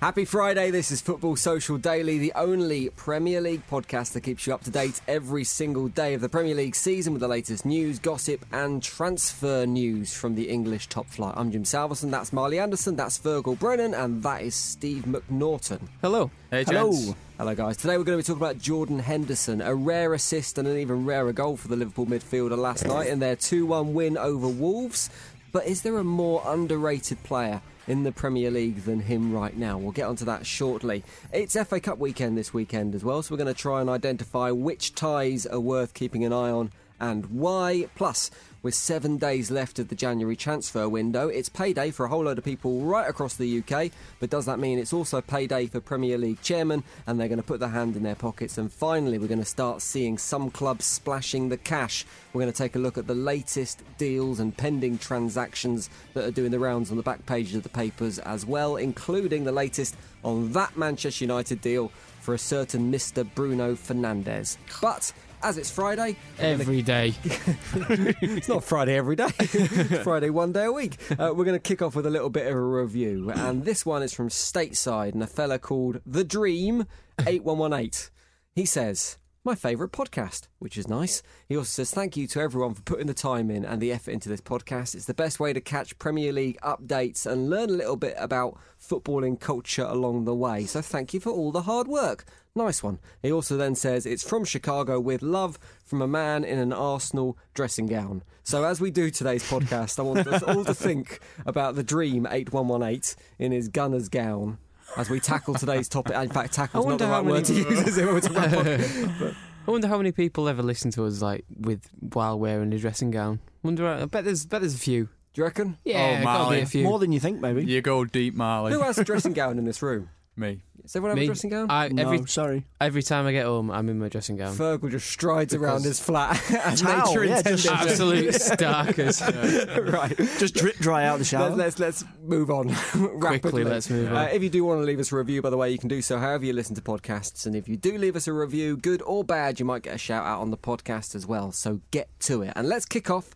Happy Friday. This is Football Social Daily, the only Premier League podcast that keeps you up to date every single day of the Premier League season with the latest news, gossip, and transfer news from the English top flight. I'm Jim Salverson, that's Marley Anderson, that's Fergal Brennan, and that is Steve McNaughton. Hello. Hey, Hello. gents. Hello, guys. Today we're going to be talking about Jordan Henderson, a rare assist and an even rarer goal for the Liverpool midfielder last night in their 2 1 win over Wolves. But is there a more underrated player in the Premier League than him right now? We'll get onto that shortly. It's FA Cup weekend this weekend as well, so we're going to try and identify which ties are worth keeping an eye on and why. Plus, with seven days left of the January transfer window, it's payday for a whole load of people right across the UK. But does that mean it's also payday for Premier League chairmen and they're going to put their hand in their pockets? And finally, we're going to start seeing some clubs splashing the cash. We're going to take a look at the latest deals and pending transactions that are doing the rounds on the back pages of the papers as well, including the latest on that Manchester United deal for a certain Mr. Bruno Fernandes. But as it's Friday, we're gonna- Every day. it's not Friday every day. it's Friday one day a week. Uh, we're going to kick off with a little bit of a review, and this one is from Stateside and a fella called The Dream eight one one eight. He says. My favourite podcast, which is nice. He also says, Thank you to everyone for putting the time in and the effort into this podcast. It's the best way to catch Premier League updates and learn a little bit about footballing culture along the way. So thank you for all the hard work. Nice one. He also then says, It's from Chicago with love from a man in an Arsenal dressing gown. So as we do today's podcast, I want us all to think about the Dream 8118 in his gunner's gown. As we tackle today's topic, in fact, tackle's I not the wonder how right word to many- use as it were to wrap up. But- I wonder how many people ever listen to us like with while wearing a dressing gown. Wonder. I bet there's bet there's a few. Do you reckon? Yeah, Oh, be Marley. a few. More than you think, maybe. You go deep, Marley. Who has a dressing gown in this room? Me. Does everyone have Me, a dressing gown? I, no, sorry. every time I get home, I'm in my dressing gown. Fergal just strides around his flat as Towel, nature yeah, intended. just- Absolute starkers. right. Just drip dry out the shower. Let's, let's let's move on rapidly. Quickly, let's move on. Uh, if you do want to leave us a review, by the way, you can do so however you listen to podcasts. And if you do leave us a review, good or bad, you might get a shout out on the podcast as well. So get to it. And let's kick off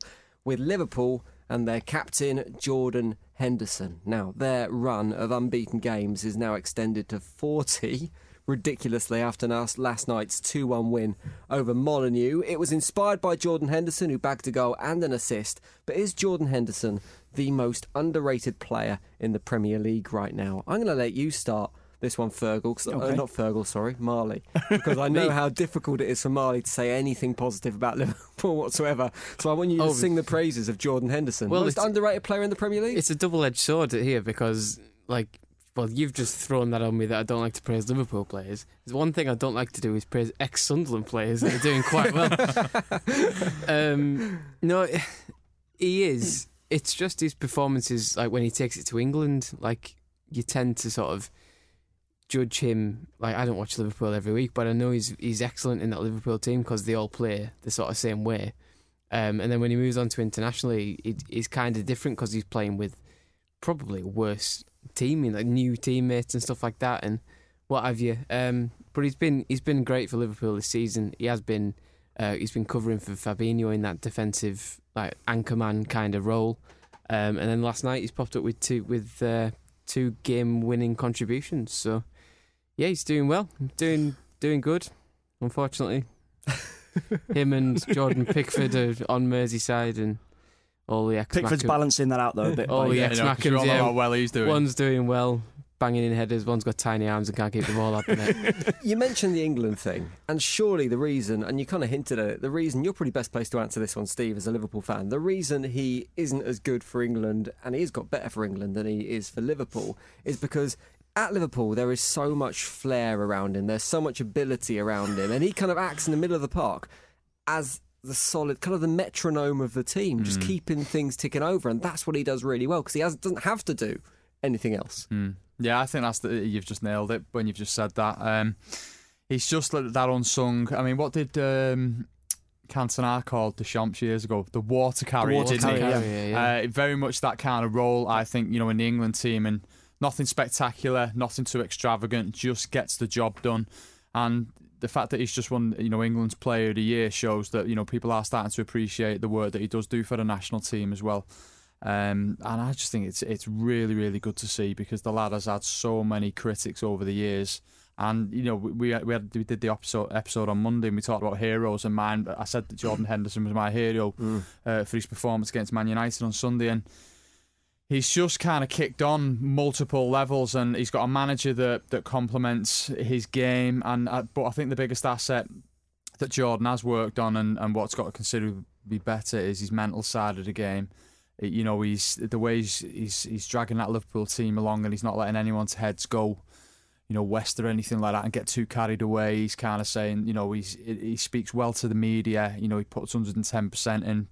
with Liverpool and their captain Jordan Henderson. Now, their run of unbeaten games is now extended to 40. Ridiculously, after last, night's 2 1 win over Molineux. It was inspired by Jordan Henderson, who bagged a goal and an assist. But is Jordan Henderson the most underrated player in the Premier League right now? I'm going to let you start this one, Fergal. 'cause- uh, not Fergal, sorry, Marley. Because I know how difficult it is for Marley to say anything positive about Liverpool whatsoever. So I want you to Oh, sing the praises of Jordan Henderson. Well, most underrated player in the Premier League? It's a double-edged sword here because, like, well, you've just thrown that on me that I don't like to praise Liverpool players. There's one thing I don't like to do is praise ex-Sunderland players that are doing quite well. um, no, he is. It's just his performances, like when he takes it to England. Like you tend to sort of judge him. Like I don't watch Liverpool every week, but I know he's he's excellent in that Liverpool team because they all play the sort of same way. Um, and then when he moves on to internationally, it, it's kind of different because he's playing with probably worse team, like new teammates and stuff like that, and what have you. Um, but he's been he's been great for Liverpool this season. He has been uh, he's been covering for Fabinho in that defensive like anchorman kind of role. Um, and then last night he's popped up with two with uh, two game winning contributions. So yeah, he's doing well, doing doing good. Unfortunately, him and Jordan Pickford are on Merseyside and all the ex Pickford's balancing that out though a bit. all the ex you know, 'cause know yeah, how well he's doing. One's doing well, banging in headers. One's got tiny arms and can't keep the ball up. You mentioned the England thing, and surely the reason, and you kind of hinted at it, the reason you're probably best placed to answer this one, Steve, as a Liverpool fan. The reason he isn't as good for England, and he's got better for England than he is for Liverpool, is because at Liverpool there is so much flair around him, there's so much ability around him, and he kind of acts in the middle of the park as the solid, kind of the metronome of the team, just keeping things ticking over, and that's what he does really well because he has, doesn't have to do anything else. Yeah, I think that's the, you've just nailed it when you've just said that. Um, he's just like that unsung. I mean, what did um, Cantona call Deschamps years ago? The water carrier, water didn't he? carrier, yeah. Uh, very much that kind of role, I think, you know, in the England team, and nothing spectacular, nothing too extravagant, just gets the job done. And the fact that he's just won, you know, England's Player of the Year shows that you know people are starting to appreciate the work that he does do for the national team as well. Um, and I just think it's it's really really good to see because the lad has had so many critics over the years. And you know we we, had, we, did the episode episode on Monday and we talked about heroes and mine. I said that Jordan Henderson was my hero uh, for his performance against Man United on Sunday, and he's just kind of kicked on multiple levels, and he's got a manager that that complements his game. And uh, but I think the biggest asset that Jordan has worked on, and, and what's got to considerably be better, is his mental side of the game. It- you know, he's the way he's, he's he's dragging that Liverpool team along, and he's not letting anyone's heads go. You know, west or anything like that, and get too carried away. He's kind of saying, you know, he's he speaks well to the media. You know, he puts 110 percent in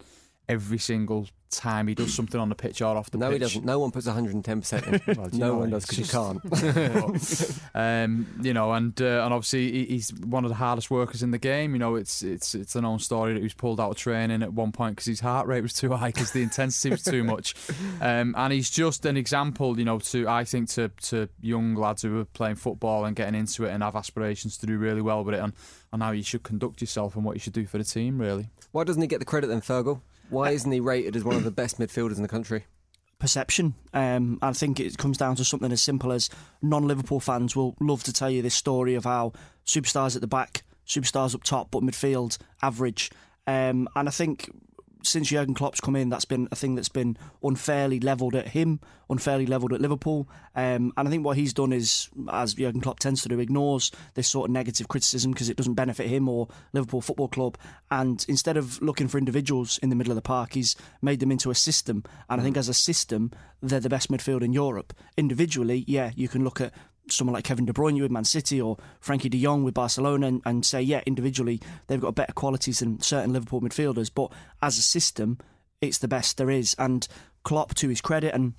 every single time he does something on the pitch or off the No, pitch. he doesn't. No one puts 110% in. Well, no know, one does because you can't. um, you know, and uh, and obviously he's one of the hardest workers in the game. You know, it's it's it's a known story that he was pulled out of training at one point because his heart rate was too high because the intensity was too much. Um, and he's just an example, you know, to I think to to young lads who are playing football and getting into it and have aspirations to do really well with it, and on how you should conduct yourself and what you should do for the team, really. Why doesn't he get the credit then, Fergal? Why isn't he rated as one of the best midfielders in the country? perception. Um, I think it comes down to something as simple as non-Liverpool fans will love to tell you this story of how superstars at the back, superstars up top, but midfield average. Um, and I think since Jurgen Klopp's come in, that's been a thing that's been unfairly levelled at him, unfairly levelled at Liverpool. Um, and I think what he's done is, as Jurgen Klopp tends to do, ignores this sort of negative criticism because it doesn't benefit him or Liverpool Football Club. And instead of looking for individuals in the middle of the park, he's made them into a system. And I think as a system, they're the best midfield in Europe. Individually, yeah, you can look at someone like Kevin De Bruyne with Man City or Frenkie de Jong with Barcelona and, and say, yeah, individually they've got better qualities than certain Liverpool midfielders, but as a system, it's the best there is. And Klopp, to his credit, and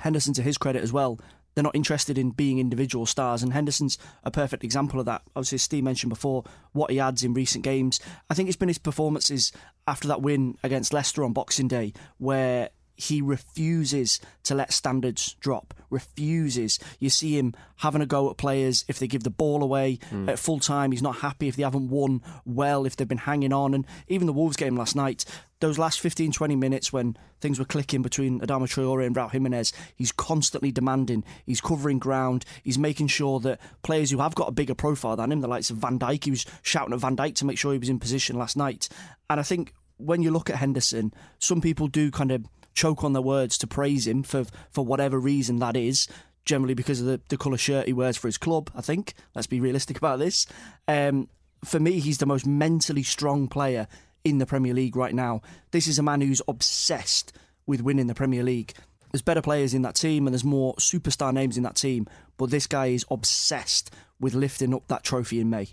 Henderson to his credit as well, they're not interested in being individual stars, and Henderson's a perfect example of that. Obviously, as Steve mentioned before, what he adds in recent games. I think it's been his performances after that win against Leicester on Boxing Day where he refuses to let standards drop. Refuses. You see him having a go at players if they give the ball away hmm. at full time. He's not happy if they haven't won well, if they've been hanging on. And even the Wolves game last night, those last 15, 20 minutes when things were clicking between Adama Traore and Raul Jimenez, he's constantly demanding. He's covering ground. He's making sure that players who have got a bigger profile than him, the likes of Van Dijk, he was shouting at Van Dijk to make sure he was in position last night. And I think when you look at Henderson, some people do kind of choke on their words to praise him for for whatever reason that is. Generally because of the, the colour shirt he wears for his club, I think. Let's be realistic about this. Um, for me, he's the most mentally strong player in the Premier League right now. This is a man who's obsessed with winning the Premier League. There's better players in that team and there's more superstar names in that team, but this guy is obsessed with lifting up that trophy in May.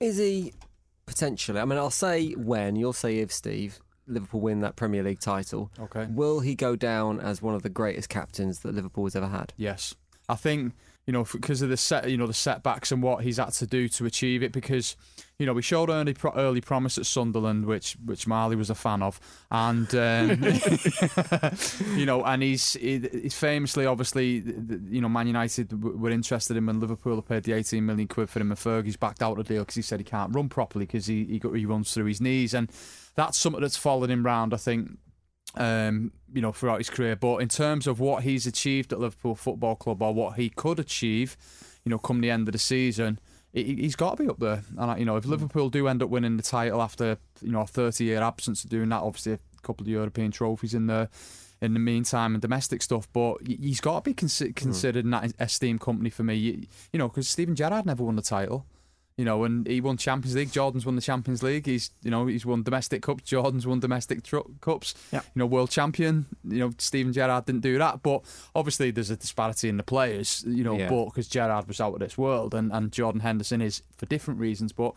Is he potentially? I mean, I'll say when, you'll say if, Steve. Liverpool win that Premier League title. Okay. Will he go down as one of the greatest captains that Liverpool has ever had? Yes. I think, you know, because of the set, you know, the setbacks and what he's had to do to achieve it. Because, you know, we showed early, pro- early promise at Sunderland, which which Marley was a fan of, and um, you know, and he's he's famously, obviously, you know, Man United were interested in him, and Liverpool paid the 18 million quid for him, and Fergie's backed out of the deal because he said he can't run properly because he he, got, he runs through his knees, and that's something that's followed him round. I think um, you know, throughout his career. But in terms of what he's achieved at Liverpool Football Club or what he could achieve, you know, come the end of the season, he's got to be up there. And you know, if Liverpool do end up winning the title after you know a thirty-year absence of doing that, obviously a couple of European trophies in the in the meantime and domestic stuff, but he's got to be considered in that esteemed company for me. You, you know, because Steven Gerrard never won the title. You know, and he won Champions League. Jordan's won the Champions League. He's, you know, he's won domestic cups. Jordan's won domestic tr- cups. Yeah. You know, world champion. You know, Steven Gerrard didn't do that. But obviously, there's a disparity in the players. You know, Yeah. but because Gerrard was out of this world, and, and Jordan Henderson is for different reasons. But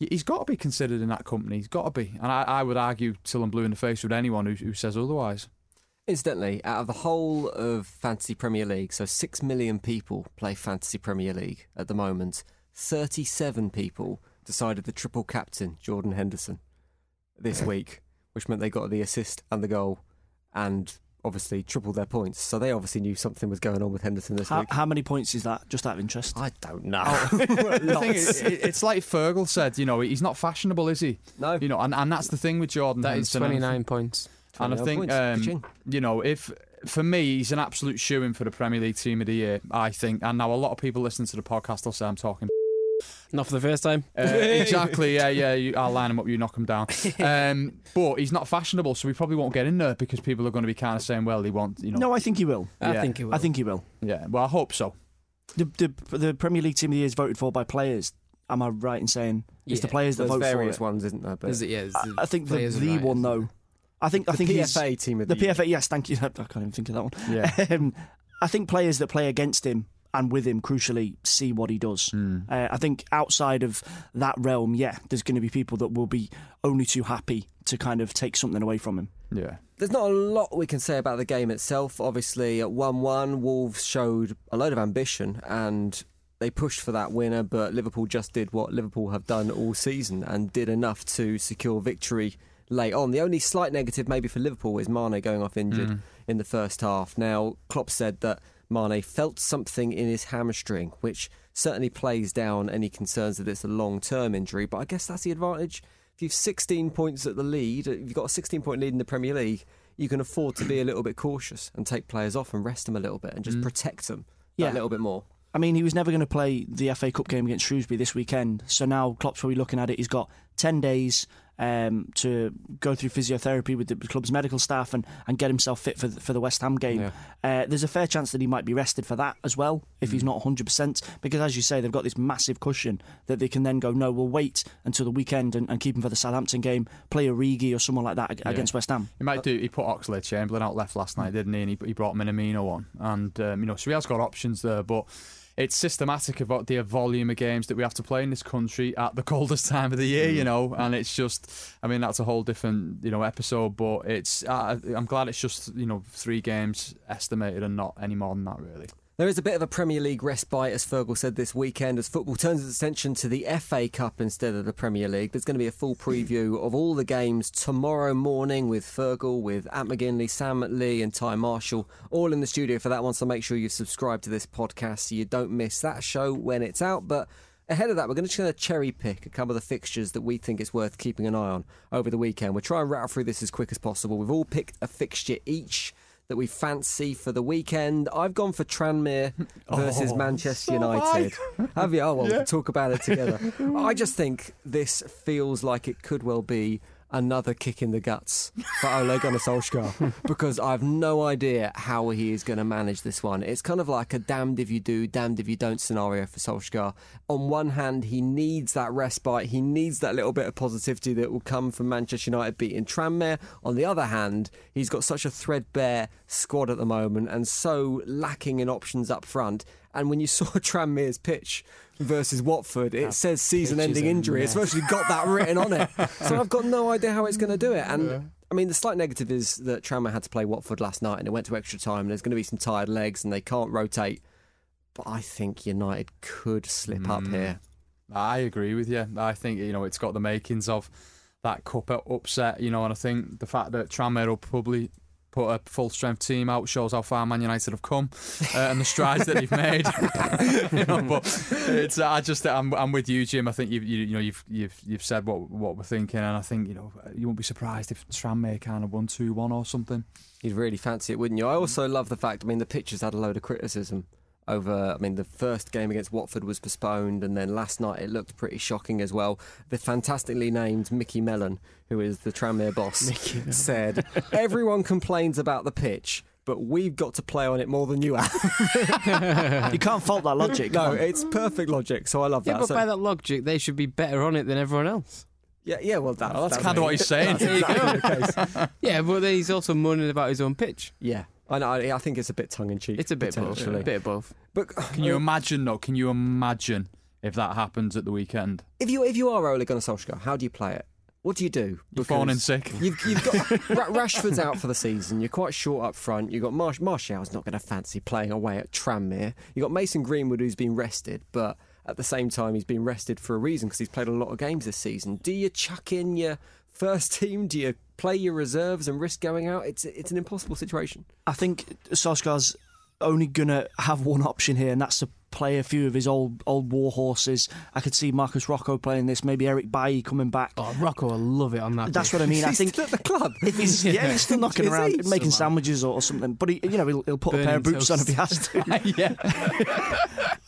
he's got to be considered in that company. He's got to be. And I, I would argue till I'm blue in the face with anyone who, who says otherwise. Incidentally, out of the whole of Fantasy Premier League, so 6 million people play Fantasy Premier League at the moment, 37 people decided the triple captain, Jordan Henderson, this week, which meant they got the assist and the goal and obviously tripled their points. So they obviously knew something was going on with Henderson this How, week. how many points is that? Just out of interest. I don't know. the thing is, it's like Fergal said, you know, he's not fashionable, is he? No. You know, and, and that's the thing with Jordan That is Henderson. and 29 points. And I think, um, you know, if for me, he's an absolute shoe in for the Premier League Team of the Year, I think. And now a lot of people listening to the podcast will say I'm talking. Not for the first time. Uh, exactly, yeah, yeah. You, I'll line him up, you knock him down. Um, but he's not fashionable, so we probably won't get in there because people are going to be kind of saying, well, he wants, you know. No, I think he will. I Yeah. think he will. I think he will. Yeah, well, I hope so. The, the the Premier League team of the year is voted for by players. Am I right in saying it's the players that There's vote for various it? ones, isn't there? But Is it? Yeah, it's I, I think the, the right, one though. I think I think he's PFA team of the the, year. PFA. Yes, thank you. I can't even think of that one. Yeah. Um, I think players that play against him and with him, crucially, see what he does. Hmm. Uh, I think outside of that realm, yeah, there's going to be people that will be only too happy to kind of take something away from him. Yeah. There's not a lot we can say about the game itself. Obviously, at 1 1, Wolves showed a load of ambition and they pushed for that winner, but Liverpool just did what Liverpool have done all season and did enough to secure victory late on. The only slight negative, maybe, for Liverpool is Mane going off injured in the first half. Now, Klopp said that Mane felt something in his hamstring, which certainly plays down any concerns that it's a long term injury, but I guess that's the advantage. If you've 16 points at the lead, if you've got a 16 point lead in the Premier League, you can afford to be a little bit cautious and take players off and rest them a little bit and just mm. protect them Yeah. a little bit more. I mean, he was never going to play the FA Cup game against Shrewsbury this weekend. So now Klopp's probably looking at it. He's got 10 days um, to go through physiotherapy with the club's medical staff and, and get himself fit for the, for the West Ham game. Yeah. Uh, there's a fair chance that he might be rested for that as well if he's not 100%. Because as you say, they've got this massive cushion that they can then go, no, we'll wait until the weekend and, and keep him for the Southampton game, play a Origi or someone like that ag- against West Ham. He might do. He put Oxlade-Chamberlain out left last night, didn't he? And he, he brought Minamino on, and um, you know, so he has got options there. But it's systematic about the volume of games that we have to play in this country at the coldest time of the year, you know. And it's just, I mean, that's a whole different, you know, episode. But it's, uh, I'm glad it's just, you know, three games estimated and not any more than that, really. There is a bit of a Premier League respite, as Fergal said this weekend, as football turns its attention to the FA Cup instead of the Premier League. There's going to be a full preview of all the games tomorrow morning with Fergal, with Ant McGinley, Sam Lee, and Ty Marshall, all in the studio for that one. So make sure you subscribe to this podcast so you don't miss that show when it's out. But ahead of that, we're going to cherry pick a couple of the fixtures that we think it's worth keeping an eye on over the weekend. We'll try and rattle through this as quick as possible. We've all picked a fixture each that we fancy for the weekend. I've gone for Tranmere oh, versus Oh, Manchester so I. United. Have you? Oh, well, we'll talk about it together. I just think this feels like it could well be another kick in the guts for Ole Gunnar Solskjaer because I've no idea how he is going to manage this one. It's kind of like a damned if you do, damned if you don't scenario for Solskjaer. On one hand, he needs that respite, he needs that little bit of positivity that will come from Manchester United beating Tranmere. On the other hand, he's got such a threadbare squad at the moment and so lacking in options up front. And when you saw Tranmere's pitch versus Watford, it says season-ending injury. It's actually got that written on it. So I've got no idea how it's going to do it. And I mean, the slight negative is that Tranmere had to play Watford last night, and it went to extra time. And there's going to be some tired legs, and they can't rotate but I think United could slip up mm. here. I agree with you. I think you know it's got the makings of that cup upset. You know, and I think the fact that Tranmere will probably put a full strength team out shows how far Man United have come uh, and the strides that they've made. you know, but it's I just I'm, I'm with you, Jim. I think you've you, you know you've you've you've said what what we're thinking, and I think you know you won't be surprised if Tranmere kind of won two one or something. You'd really fancy it, wouldn't you? I also love the fact. I mean, the has had a load of criticism over. I mean, the first game against Watford was postponed, and then last night it looked pretty shocking as well. The fantastically named Micky Mellon, who is the Tranmere boss, said, "Everyone complains about the pitch." But we've got to play on it more than you have. you can't fault that logic. no, it's perfect logic. So I love Yeah, that. but So- by that logic, they should be better on it than everyone else. yeah, yeah. Well, that, Well, that's that kind of what he's saying. That's exactly the case. Yeah, but then he's also moaning about his own pitch. Yeah, I know. I I think it's a bit tongue in cheek. It's a bit both. A bit of both. But Can you uh, imagine though? Can you imagine if that happens at the weekend? if you if you are Ole Gunnar Solskjaer, how do you play it? What do you do? You're phoning Because sick. You've, you've got Rashford's out for the season. You're quite short up front. You've got Marsh, Martial's not going to fancy playing away at Tranmere. You've got Mason Greenwood who's been rested, but at the same time he's been rested for a reason because he's played a lot of games this season. Do you chuck in your first team? Do you play your reserves and risk going out? It's it's an impossible situation. I think Solskjaer's only gonna have one option here, and that's to play a few of his old old war horses. I could see Marcus Rocco playing this, maybe Eric Bailly coming back. Oh, Rocco will love it on that. That's what I mean. I think at the club. if he's yeah, he's still knocking Is around making sandwiches or, or something. But he, you know, he'll, he'll put a pair of Burning boots on if he has to. yeah.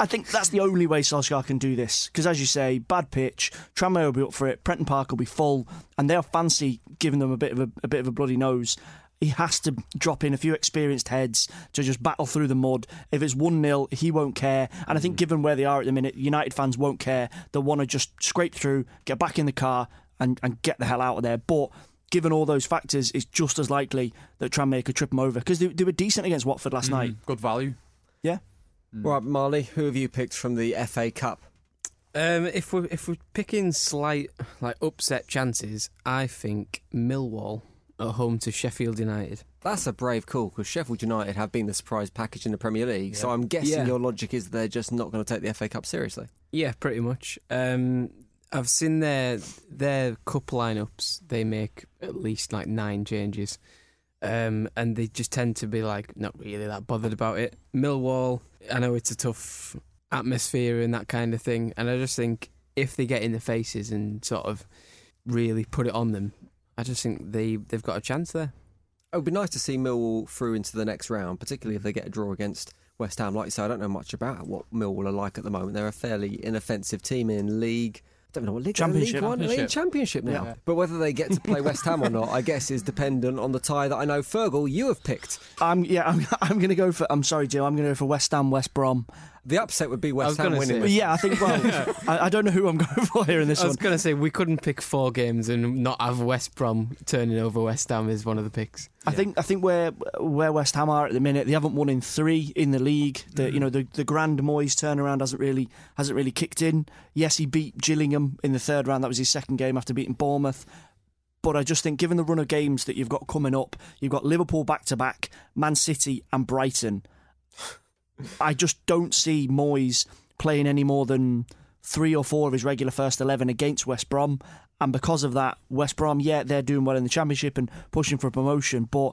I think that's the only way Solskjaer can do this. Because as you say, bad pitch, Tranmere will be up for it, Prenton Park will be full, and they'll fancy giving them a bit of a, a bit of a bloody nose. He has to drop in a few experienced heads to just battle through the mud. If it's 1 0, he won't care. And I think, mm. given where they are at the minute, United fans won't care. They'll want to just scrape through, get back in the car, and, and get the hell out of there. But given all those factors, it's just as likely that Tranmere could trip them over. Because they, they were decent against Watford last mm-hmm. night. Good value. Yeah. Mm. Right, Marley, who have you picked from the FA Cup? Um, if we're if we're picking slight like upset chances, I think Millwall at home to Sheffield United. That's a brave call because Sheffield United have been the surprise package in the Premier League. So I'm guessing Yeah. your logic is they're just not going to take the FA Cup seriously. Yeah, pretty much. Um, I've seen their their cup lineups. They make at least like nine changes, um, and they just tend to be like not really that bothered about it. Millwall, I know it's a tough atmosphere and that kind of thing, and I just think if they get in the faces and sort of really put it on them, I just think they they've got a chance there. It would be nice to see Millwall through into the next round, particularly if they get a draw against West Ham. Like you say, I don't know much about what Millwall are like at the moment. They're a fairly inoffensive team in league. I don't know what league. they're Championship. League One, They're in Championship. championship now. Yeah. But whether they get to play West Ham or not, I guess, is dependent on the tie that I know Fergal you have picked. I'm yeah. I'm, I'm going to go for. I'm sorry, Joe. I'm going to go for West Ham, West Brom. The upset would be West Ham winning. say- Yeah, I think. Well, I, I don't know who I'm going for here in this I was going to say we couldn't pick four games and not have West Brom turning over West Ham is one of the picks. I think. I think where where West Ham are at the minute, they haven't won in three in the league. The you mm. know the the Grand Moyes turnaround hasn't really hasn't really kicked in. Yes, he beat Gillingham in the third round. That was his second game after beating Bournemouth. But I just think, given the run of games that you've got coming up, you've got Liverpool back to back, Man City, and Brighton. I just don't see Moyes playing any more than three or four of his regular first 11 against West Brom. And because of that, West Brom, yeah, they're doing well in the Championship and pushing for promotion. But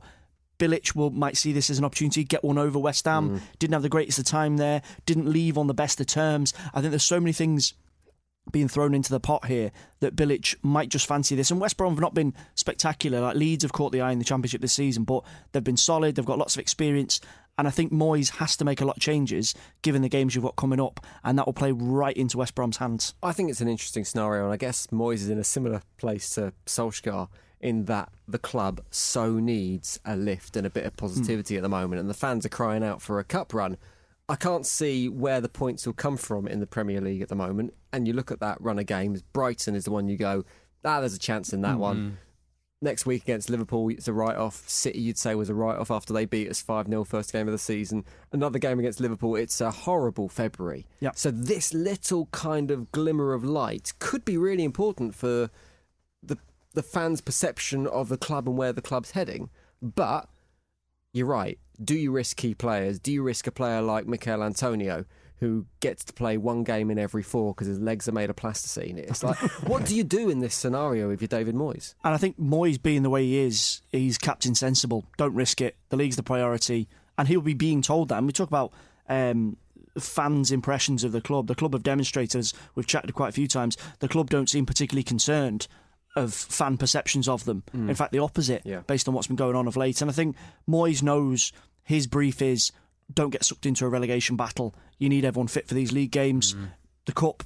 Bilic will might see this as an opportunity get one over West Ham. Mm. Didn't have the greatest of time there. Didn't leave on the best of terms. I think there's so many things being thrown into the pot here that Bilic might just fancy this. And West Brom have not been spectacular. Like Leeds have caught the eye in the Championship this season, but they've been solid. They've got lots of experience. And I think Moyes has to make a lot of changes given the games you've got coming up, and that will play right into West Brom's hands. I think it's an interesting scenario, and I guess Moyes is in a similar place to Solskjaer in that the club so needs a lift and a bit of positivity at the moment, and the fans are crying out for a cup run. I can't see where the points will come from in the Premier League at the moment. And you look at that run of games, Brighton is the one you go, ah, there's a chance in that one. Next week against Liverpool, it's a write off. City, you'd say, was a write off after they beat us 5 0 first game of the season. Another game against Liverpool, it's a horrible February. Yep. So, this little kind of glimmer of light could be really important for the, the fans' perception of the club and where the club's heading. But you're right. Do you risk key players? Do you risk a player like Michail Antonio, who gets to play one game in every four because his legs are made of plasticine. It's like, what do you do in this scenario if you're David Moyes? And I think Moyes being the way he is, he's captain sensible. Don't risk it. The league's the priority. And he'll be being told that. And we talk about um, fans' impressions of the club. The club have demonstrated, as we've chatted quite a few times, the club don't seem particularly concerned of fan perceptions of them. Mm. In fact, the opposite, Yeah. based on what's been going on of late. And I think Moyes knows his brief is don't get sucked into a relegation battle. You need everyone fit for these league games. The cup,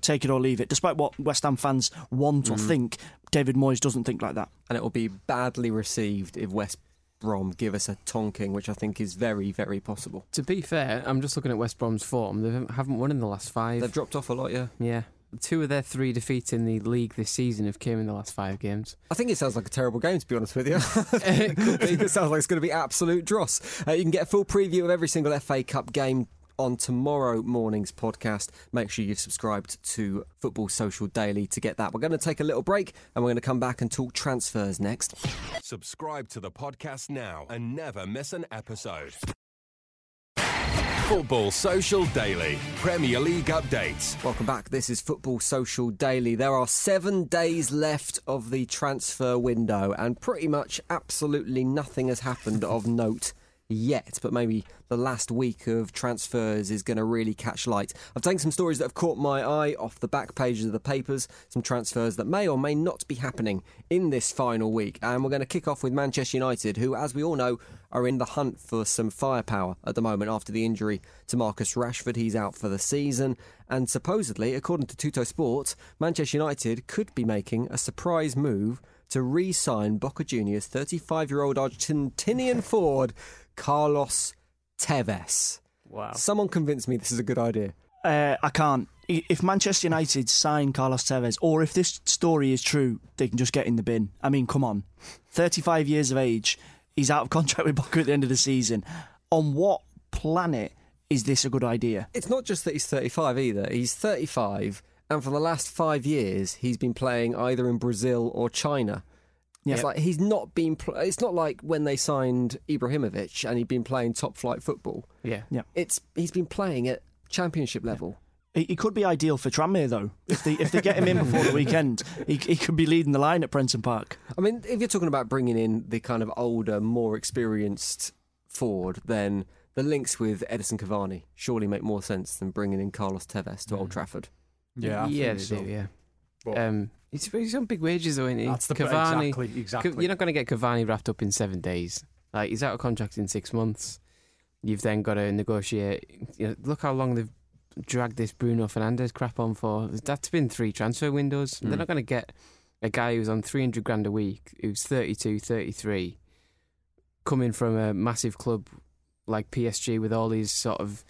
take it or leave it. Despite what West Ham fans want or Mm. think, David Moyes doesn't think like that. And it will be badly received if West Brom give us a tonking, which I think is very, very possible. To be fair, I'm just looking at West Brom's form. They haven't- haven't won in the last five. They've dropped off a lot, yeah. Yeah. Two of their three defeats in the league this season have came in the last five games. I think it sounds like a terrible game, to be honest with you. it. It sounds like it's going to be absolute dross. Uh, you can get a full preview of every single FA Cup game on tomorrow morning's podcast. Make sure you've subscribed to Football Social Daily to get that. We're going to take a little break and we're going to come back and talk transfers next. Subscribe to the podcast now and never miss an episode. Football Social Daily Premier League updates. Welcome back. This is Football Social Daily. There are seven days left of the transfer window, and pretty much absolutely nothing has happened of note yet. But maybe the last week of transfers is going to really catch light. I've taken some stories that have caught my eye off the back pages of the papers, some transfers that may or may not be happening in this final week. And we're going to kick off with Manchester United, who, as we all know, are in the hunt for some firepower at the moment after the injury to Marcus Rashford. He's out for the season. And supposedly, according to Tuttosport, Manchester United could be making a surprise move to re sign Boca Juniors 35 year old Argentinian forward Carlos Tevez. Wow. Someone convinced me this is a good idea. Uh, I can't. If Manchester United sign Carlos Tevez, or if this story is true, they can just get in the bin. I mean, come on. 35 years of age, he's out of contract with Boca at the end of the season. On what planet is this a good idea? It's not just that he's 35 either. He's 35, and for the last five years, he's been playing either in Brazil or China. It's like he's not been. Pl- it's not like when they signed Ibrahimovic and he'd been playing top flight football. Yeah. Yeah. It's he's been playing at championship level. He, he could be ideal for Tranmere, though. If they, if they get him in before the weekend, he, he could be leading the line at Prenton Park. I mean, if you're talking about bringing in the kind of older, more experienced forward, then the links with Edinson Cavani surely make more sense than bringing in Carlos Tevez to Old Trafford. Yeah, I yeah, think they so. do. Yeah. But- Um, he's, he's on big wages though, isn't he? That's the Cavani. exactly exactly. You're not going to get Cavani wrapped up in seven days. Like he's out of contract in six months. You've then got to negotiate. You know, look how long they've dragged this Bruno Fernandes crap on for. That's been three transfer windows. They're Mm. not going to get a guy who's on 300 grand a week, who's 32, 33, coming from a massive club like PSG with all these sort of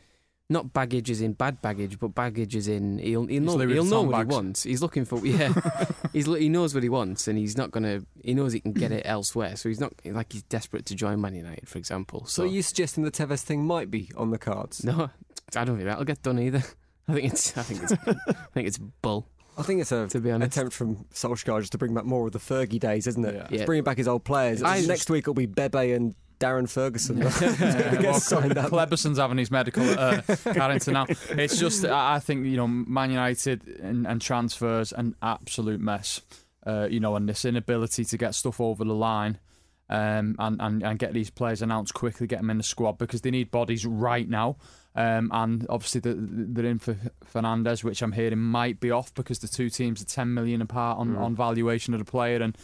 not baggage as in bad baggage, but baggage as in he'll he'll know, he'll know what bags. he wants. He's looking for yeah, he's he knows what he wants, and he's not gonna. He knows he can get it elsewhere, so he's not like he's desperate to join Man United, for example. So, So, are you suggesting the Tevez thing might be on the cards? no, I don't think that'll get done either. I think it's I think it's I think it's bull. I think it's a To be honest. attempt from Solskjaer just to bring back more of the Fergie days, isn't it? Yeah. It's Yeah. bringing back his old players. I Next just- week it'll be Bebe and Darren Ferguson. Yeah, well, signed up. Kleberson's having his medical at uh, Carrington now. It's just, I I think, you know, Man United and, and transfers, an absolute mess. Uh, you know, and this inability to get stuff over the line um, and, and, and get these players announced quickly, get them in the squad because they need bodies right now. Um, and obviously, the, they're in for Fernandes, which I'm hearing might be off because the two teams are 10 million apart on, on valuation of the player. And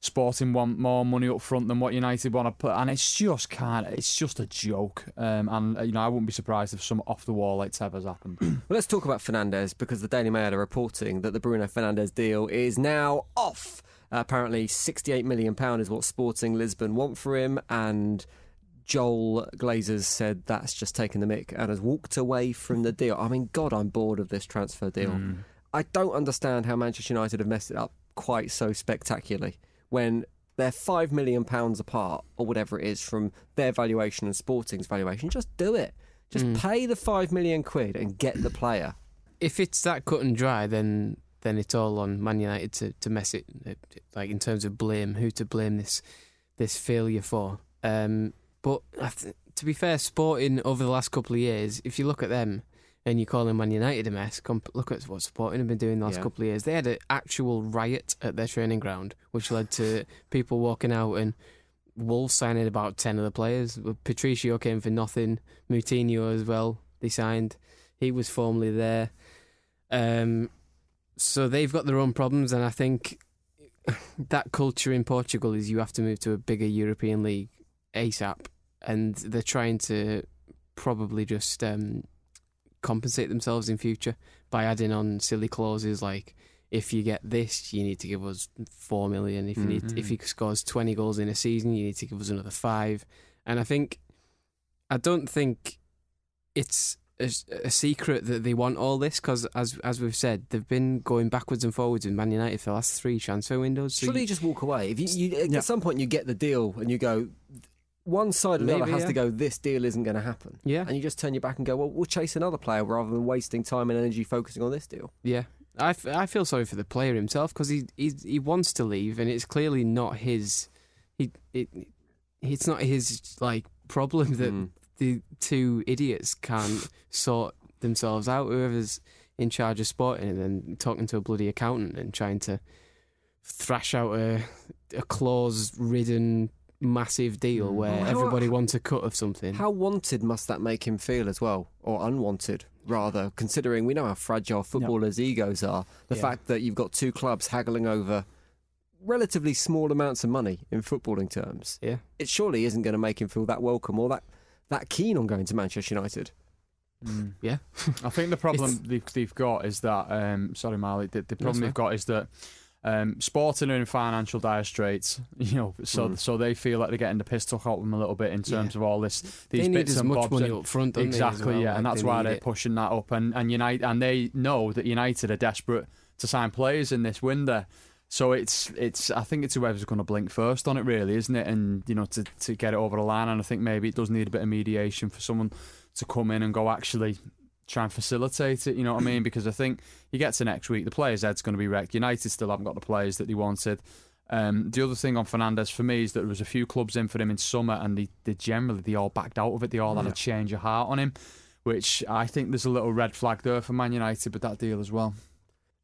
Sporting want more money up front than what United want to put, and it's just of it's just a joke. Um, and uh, you know, I wouldn't be surprised if some off the wall like Tevez happened. Well, let's talk about Fernandes because the Daily Mail are reporting that the Bruno Fernandes deal is now off. Uh, apparently, £68 million is what Sporting Lisbon want for him, and Joel Glazers said that's just taken the mick and has walked away from the deal. I mean, God, I'm bored of this transfer deal. I don't understand how Manchester United have messed it up quite so spectacularly when they're five million pounds apart or whatever it is from their valuation and Sporting's valuation. Just do it. Just pay the five million quid and get the player. If it's that cut and dry, then then it's all on Man United to, to mess it. Like in terms of blame, who to blame this this failure for. Um, but I th- to be fair, Sporting over the last couple of years, if you look at them, and you call them Man United a mess. Look at what Sporting have been doing the last Yeah. couple of years. They had an actual riot at their training ground, which led to people walking out and Wolves signing about ten of the players. Patricio came for nothing. Moutinho as well. They signed. He was formerly there. Um, so they've got their own problems, and I think that culture in Portugal is you have to move to a bigger European league ASAP, and they're trying to probably just um, compensate themselves in future by adding on silly clauses like if you get this, you need to give us four million. If you need, if he scores twenty goals in a season, you need to give us another five. And I think, I don't think it's a, a secret that they want all this because, as as we've said, they've been going backwards and forwards in Man United for the last three transfer windows. So Surely you- you just walk away. If you, you Yeah. at some point you get the deal and you go, one side or the Maybe, other has yeah. to go. This deal isn't going to happen. Yeah. and you just turn your back and go, well, we'll chase another player rather than wasting time and energy focusing on this deal. Yeah, I, f- I feel sorry for the player himself because he, he he wants to leave and it's clearly not his he it it's not his like problem that Mm. the two idiots can't sort themselves out. Whoever's in charge of sporting and then talking to a bloody accountant and trying to thrash out a a clause ridden massive deal where Oh, how- everybody wants a cut of something. How wanted must that make him feel as well, or unwanted rather? Considering we know how fragile footballers' egos are, the Yeah. fact that you've got two clubs haggling over relatively small amounts of money in footballing terms, yeah. it surely isn't going to make him feel that welcome or that that keen on going to Manchester United. Yeah. I think the problem they've, they've got is that um, sorry, Marley. The, the problem fine. they've got is that um, Sporting are in financial dire straits. You know, so Mm. so they feel like they're getting the piss took out of them a little bit in terms Yeah. of all this. These They need bits as and much bobs money and- up front, exactly, well? yeah, and that's they why they're it. pushing that up. And and United and they know that United are desperate to sign players in this window. So it's it's I think it's whoever's going to blink first on it, really, isn't it? And you know to to get it over the line. And I think maybe it does need a bit of mediation for someone to come in and go actually try and facilitate it. You know what I mean? Because I think you get to next week, the players' head's going to be wrecked. United still haven't got the players that they wanted. Um, the other thing on Fernandes for me is that there was a few clubs in for him in summer, and they, they generally they all backed out of it. They all had a change of heart on him, which I think there's a little red flag there for Man United with that deal as well.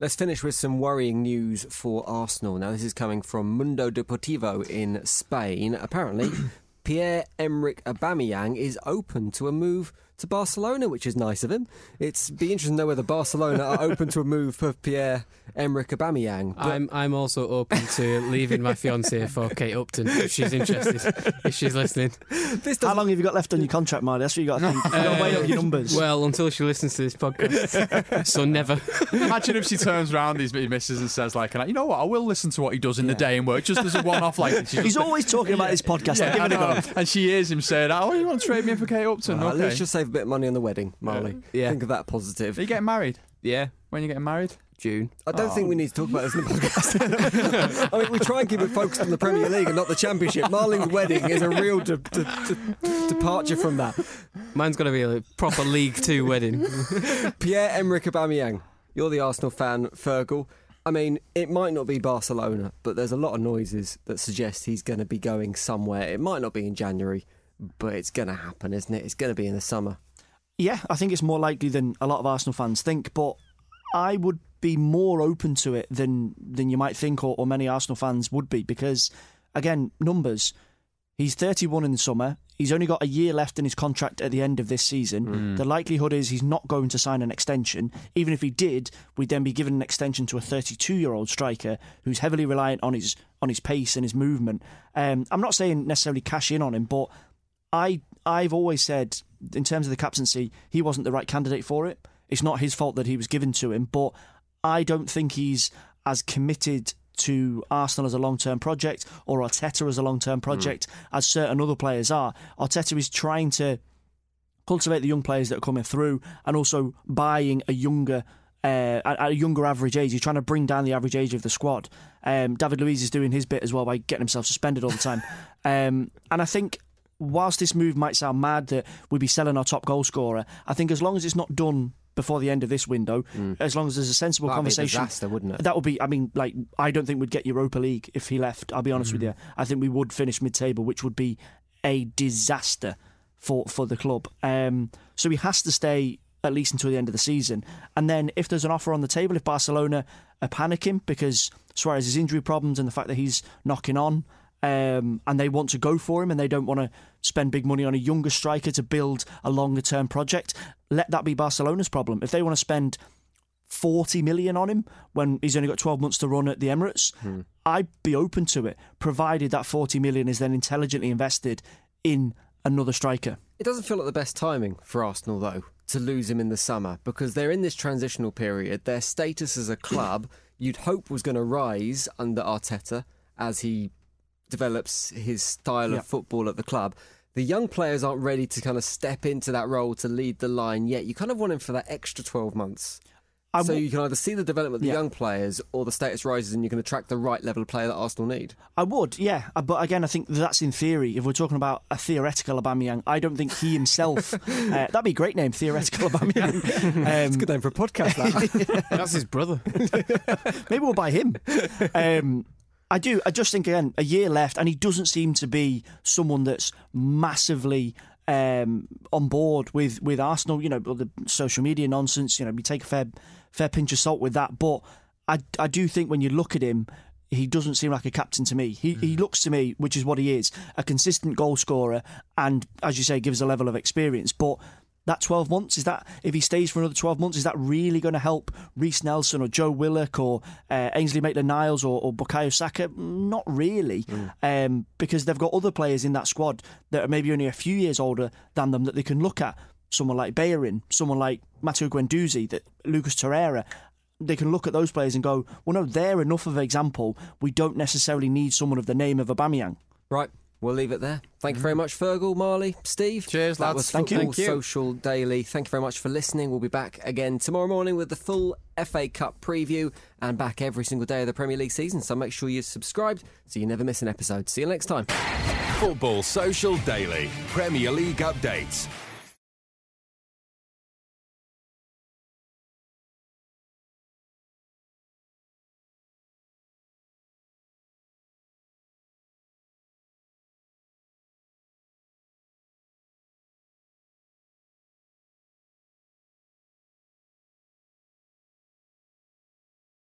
Let's finish with some worrying news for Arsenal. Now, this is coming from Mundo Deportivo in Spain. Apparently, Pierre Emerick Aubameyang is open to a move to Barcelona, which is nice of him. It's be interesting to know whether Barcelona are open to a move for Pierre Emerick Aubameyang. But I'm I'm also open to leaving my fiance for Kate Upton if she's interested, if she's listening. this How long have you got left on your contract, Marty? That's what you got to think. You've got to weigh up your numbers. Well, until she listens to this podcast, so never. Imagine if she turns around these misses and says like, you know what, I will listen to what he does in the day and work, just as a one-off. Like she's He's always talking about his podcast. Yeah, Give I it a go. know. And she hears him saying, "Oh, you want to trade me in for Kate Upton? Uh, okay. Let's just save a bit of money on the wedding, Marley. Yeah. Think of that positive. Are you getting married? Yeah, When you getting married? June. I don't think we oh. need to talk about this in the podcast. I mean, we try and keep it focused on the Premier League and not the Championship. Marling's wedding is a real de- de- de- departure from that. Mine's going to be a proper League Two wedding. Pierre Emerick Aubameyang, you're the Arsenal fan, Fergal. I mean, it might not be Barcelona, but there's a lot of noises that suggest he's going to be going somewhere. It might not be in January, but it's going to happen, isn't it? It's going to be in the summer. Yeah, I think it's more likely than a lot of Arsenal fans think, but I would be more open to it than than you might think, or, or many Arsenal fans would be, because again, numbers. He's 31 in the summer. He's only got a year left in his contract at the end of this season. The likelihood is he's not going to sign an extension. Even if he did, we'd then be given an extension to a 32-year-old striker who's heavily reliant on his on his pace and his movement. Um, I'm not saying necessarily cash in on him, but I I've always said in terms of the captaincy, he wasn't the right candidate for it. It's not his fault that he was given to him, but I don't think he's as committed to Arsenal as a long term project or Arteta as a long term project as certain other players are. Arteta is trying to cultivate the young players that are coming through and also buying a younger uh, at a younger average age. He's trying to bring down the average age of the squad. Um, David Luiz is doing his bit as well by getting himself suspended all the time. um, and I think whilst this move might sound mad that we'd be selling our top goal scorer, I think as long as it's not done before the end of this window, as long as there's a sensible That'd be a conversation, disaster, wouldn't it? that would be. I mean, like I don't think we'd get Europa League if he left. I'll be honest with you. I think we would finish mid-table, which would be a disaster for for the club. Um, so he has to stay at least until the end of the season. And then if there's an offer on the table, if Barcelona are panicking because Suarez's injury problems and the fact that he's knocking on, um, and they want to go for him and they don't want to spend big money on a younger striker to build a longer term project, let that be Barcelona's problem. If they want to spend 40 million on him when he's only got 12 months to run at the Emirates, Hmm. I'd be open to it, provided that 40 million is then intelligently invested in another striker. It doesn't feel like the best timing for Arsenal, though, to lose him in the summer because they're in this transitional period. Their status as a club, you'd hope, was going to rise under Arteta as he develops his style Yeah. of football at the club. The young players aren't ready to kind of step into that role to lead the line yet. You kind of want him for that extra 12 months. I so w- you can either see the development of the Yeah. young players or the status rises and you can attract the right level of player that Arsenal need. I would, yeah. Uh, But again, I think that's in theory. If we're talking about a theoretical Aubameyang, I don't think he himself. uh, that'd be a great name, theoretical Aubameyang. it's a Um, good name for a podcast, that. That's his brother. Maybe we'll buy him. Um, I do. I just think again, a year left, and he doesn't seem to be someone that's massively um, on board with with Arsenal. You know, the social media nonsense. You know, we take a fair fair pinch of salt with that. But I I do think when you look at him. He doesn't seem like a captain to me. He he looks to me, which is what he is, a consistent goal scorer, and as you say, gives a level of experience. But that 12 months is that if he stays for another 12 months is that really going to help Reiss Nelson or Joe Willock or uh, Ainsley Maitland-Niles or, or Bukayo Saka? Not really um, because they've got other players in that squad that are maybe only a few years older than them that they can look at. Someone like Bayern someone like Matteo Guendouzi that Lucas Torreira they can look at those players and go well no they're enough of an example. We don't necessarily need someone of the name of Aubameyang. Right. We'll leave it there. Thank you very mm. much, Fergal, Marley, Steve. Cheers, that lads. was Thank you. Football Thank you. Social Daily. Thank you very much for listening. We'll be back again tomorrow morning with the full FA Cup preview and back every single day of the Premier League season. So make sure you're subscribed so you never miss an episode. See you next time. Football Social Daily. Premier League updates.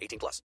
18 plus.